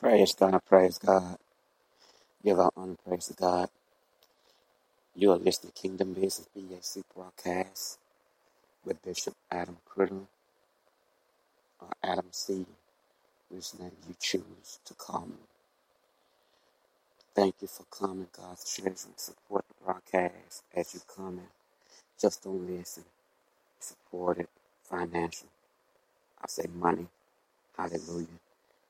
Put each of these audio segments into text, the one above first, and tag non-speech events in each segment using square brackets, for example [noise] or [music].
Praise God, praise God. Give our honor, praise to God. You are listening to Kingdom Business BAC broadcast with Bishop Adam Criddle or Adam C. Which name you choose to call me. Thank you for coming, God's children. Support the broadcast as you come in. Just don't listen. Support it financially. I say money. Hallelujah.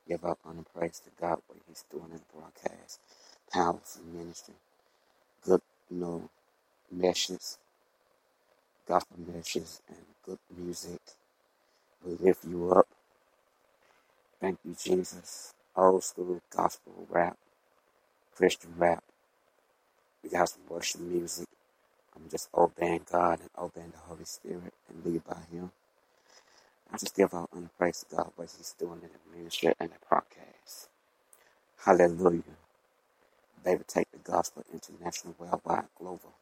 Give up on the praise to God what He's doing in broadcast. Powerful ministry. Good, you know, messages, gospel messages, and good music. We lift you up. Thank you, Jesus. Old school gospel rap, Christian rap. We got some worship music. I'm just obeying God and obeying the Holy Spirit and lead by Him. I just give out honor praise God what He's doing in the ministry and the broadcast. Hallelujah. They would take the gospel international, worldwide, global.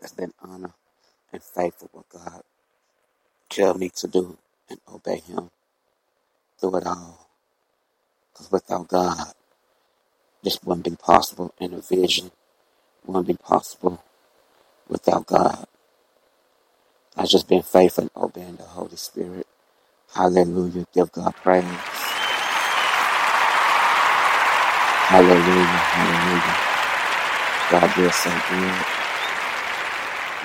That's been honor and faithful what God tell me to do and obey Him through it all. Because without God, this wouldn't be possible in a vision. Wouldn't be possible without God. I've just been faithful and obeying the Holy Spirit. Hallelujah. Give God praise. Hallelujah. Hallelujah. God, you're so good.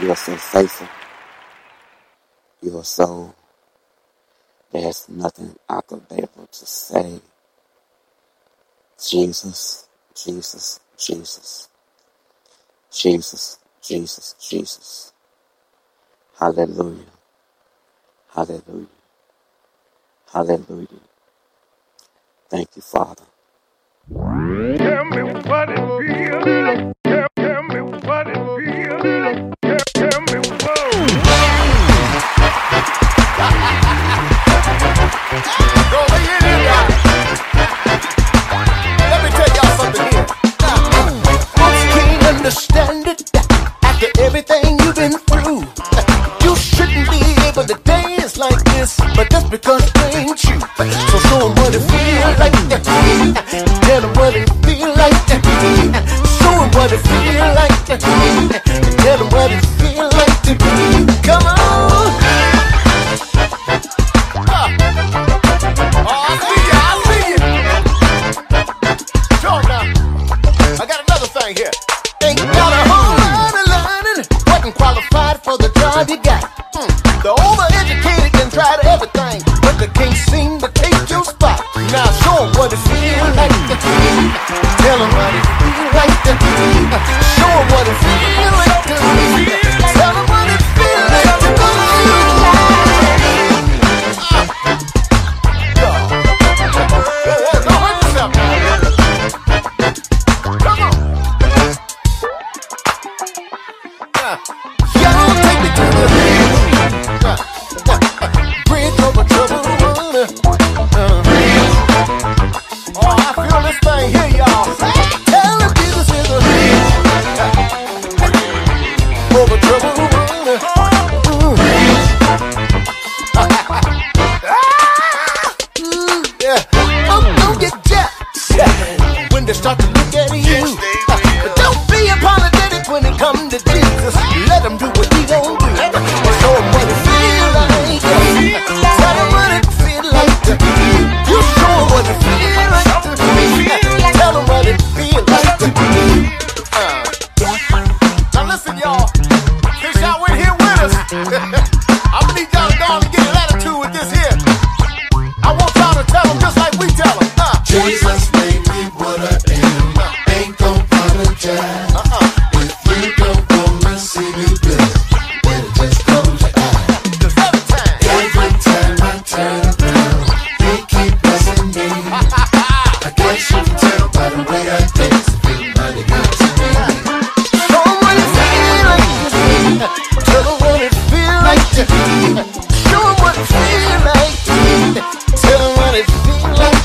You are so faithful. You are so, there's nothing I could be able to say. Jesus, Jesus, Jesus, Jesus, Jesus, Jesus. Hallelujah. Hallelujah. Hallelujah. Thank you, Father. Tell me what it feels like. What it feel like. Tell 'em what it feel like. Show 'em what it like. Tell 'em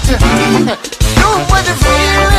[laughs] feel like. Show 'em what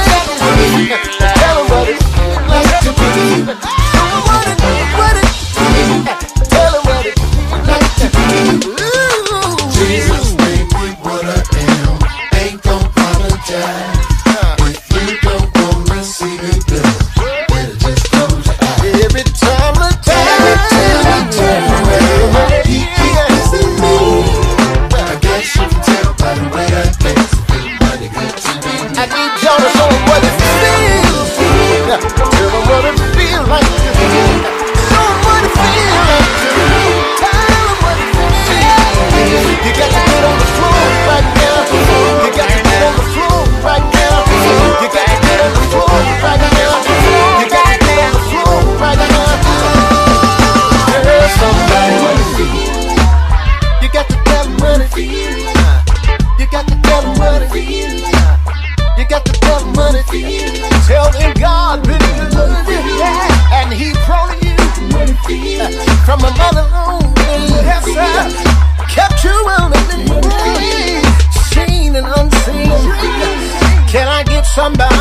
Somebody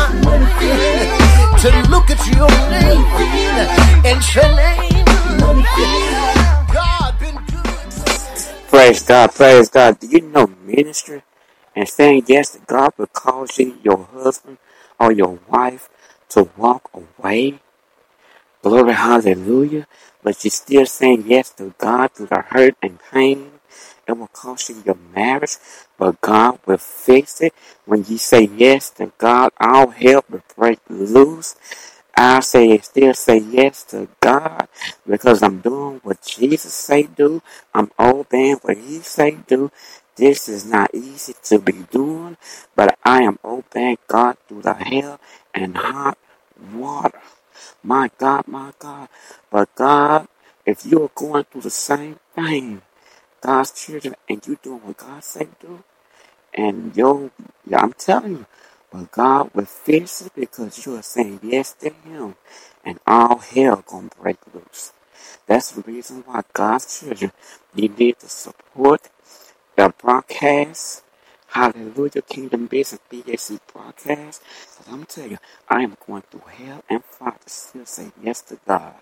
to look at your name and say, God been good. Praise God, praise God. Do you know ministry and saying yes to God will cause you, your husband or your wife to walk away? Glory, hallelujah. But you're still saying yes to God through the hurt and pain. It will cost you your marriage, but God will fix it. When you say yes to God, all hell will break loose. I say still say yes to God because I'm doing what Jesus say do. I'm obeying what He say do. This is not easy to be doing, but I am obeying God through the hell and hot water. My God, my God. But God, if you are going through the same thing, God's children, and you doing what God say do, and yo, yeah, I'm telling you, but God will fix it because you are saying yes to Him, and all hell gonna break loose. That's the reason why God's children, you need to support the broadcast. Hallelujah, Kingdom Business BAC broadcast. Because I'm you, I am going through hell and fire to still say yes to God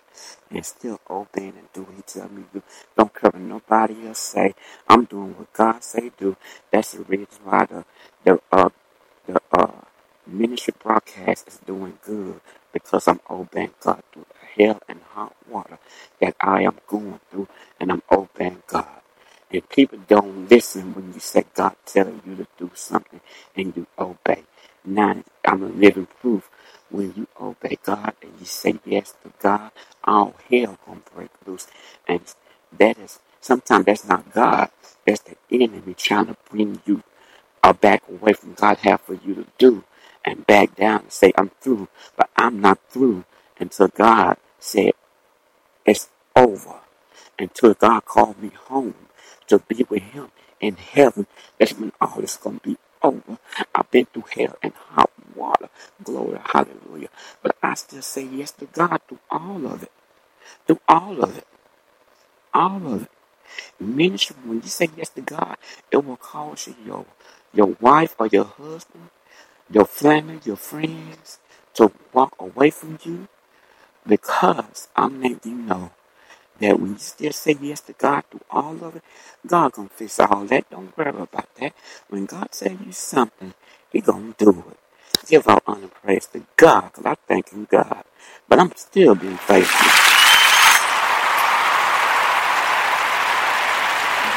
and still obeying and do what He tell me to do. Don't cover nobody else say. I'm doing what God say do. That's the reason why the the uh the uh ministry broadcast is doing good because I'm obeying God through the hell and hot water that I am going through, and I'm obeying God. And people don't listen when you say God telling you to do something and you obey. Now I'm a living proof. When you obey God and you say yes to God, all hell gonna break loose. And that is sometimes that's not God. That's the enemy trying to bring you or back away from God have for you to do and back down and say, I'm through. But I'm not through until God said it's over. Until God called me home to be with him in heaven. That's when all is gonna be over. I've been through hell and hot water. Glory, hallelujah. But I still say yes to God through all of it. Through all of it. All of it. Ministry, when you say yes to God, it will cause you your your wife or your husband, your family, your friends to walk away from you because I'm letting you know that you still say yes to God through all of it, God gonna fix all that. Don't worry about that. When God tell you something, He gonna do it. Give our honor and praise to God, because I thank Him God. But I'm still being faithful.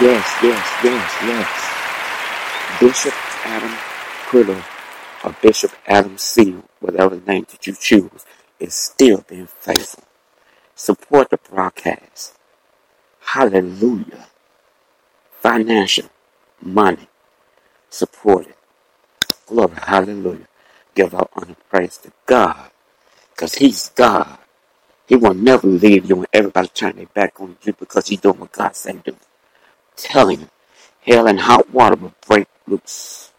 Yes, yes, yes, yes. Bishop Adam Criddle or Bishop Adam Seal, whatever name that you choose, is still being faithful. Support the broadcast. Hallelujah. Financial, money, support it. Glory, hallelujah. Give our honor praise to God, because He's God. He will never leave you when everybody turn their back on you because He's doing what God said to do. Telling you, hell and hot water will break loose.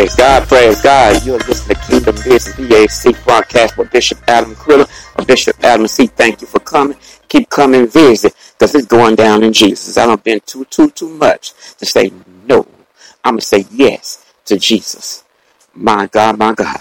Praise God, praise God. You're listening to Kingdom Business BAC broadcast with Bishop Adam or Bishop Adam C. Thank you for coming. Keep coming visit because it's going down in Jesus. I don't been too, too, too much to say no. I'm going to say yes to Jesus. My God, my God.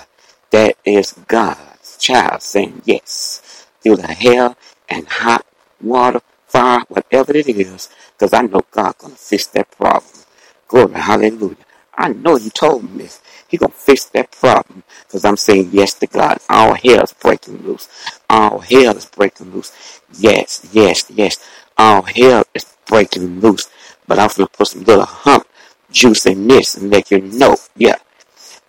That is God's child saying yes through the hell and hot water, fire, whatever it is, because I know God going to fix that problem. Glory, hallelujah. I know He told me this. He gonna fix that problem because I'm saying yes to God. All hell is breaking loose. All hell is breaking loose. Yes, yes, yes. All hell is breaking loose. But I'm gonna put some little hump juice in this and let you know. Yeah,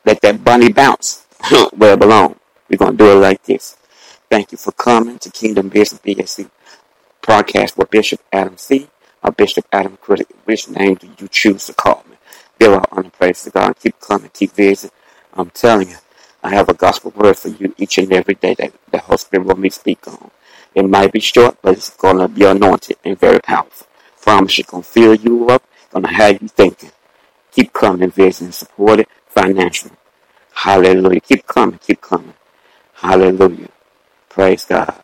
let that bunny bounce [laughs] where it belongs. We're gonna do it like this. Thank you for coming to Kingdom Business BAC broadcast with Bishop Adam C. or Bishop Adam Criddle. Which name do you choose to call me? Are on the praise to God. Keep coming, keep visiting. I'm telling you, I have a gospel word for you each and every day that the Holy Spirit will me speak on. It might be short, but it's gonna be anointed and very powerful. Promise you gonna fill you up, gonna have you thinking. Keep coming, visiting, support it financially. Hallelujah. Keep coming, keep coming. Hallelujah. Praise God.